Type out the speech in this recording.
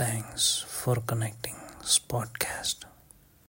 Thanks for connecting Spot.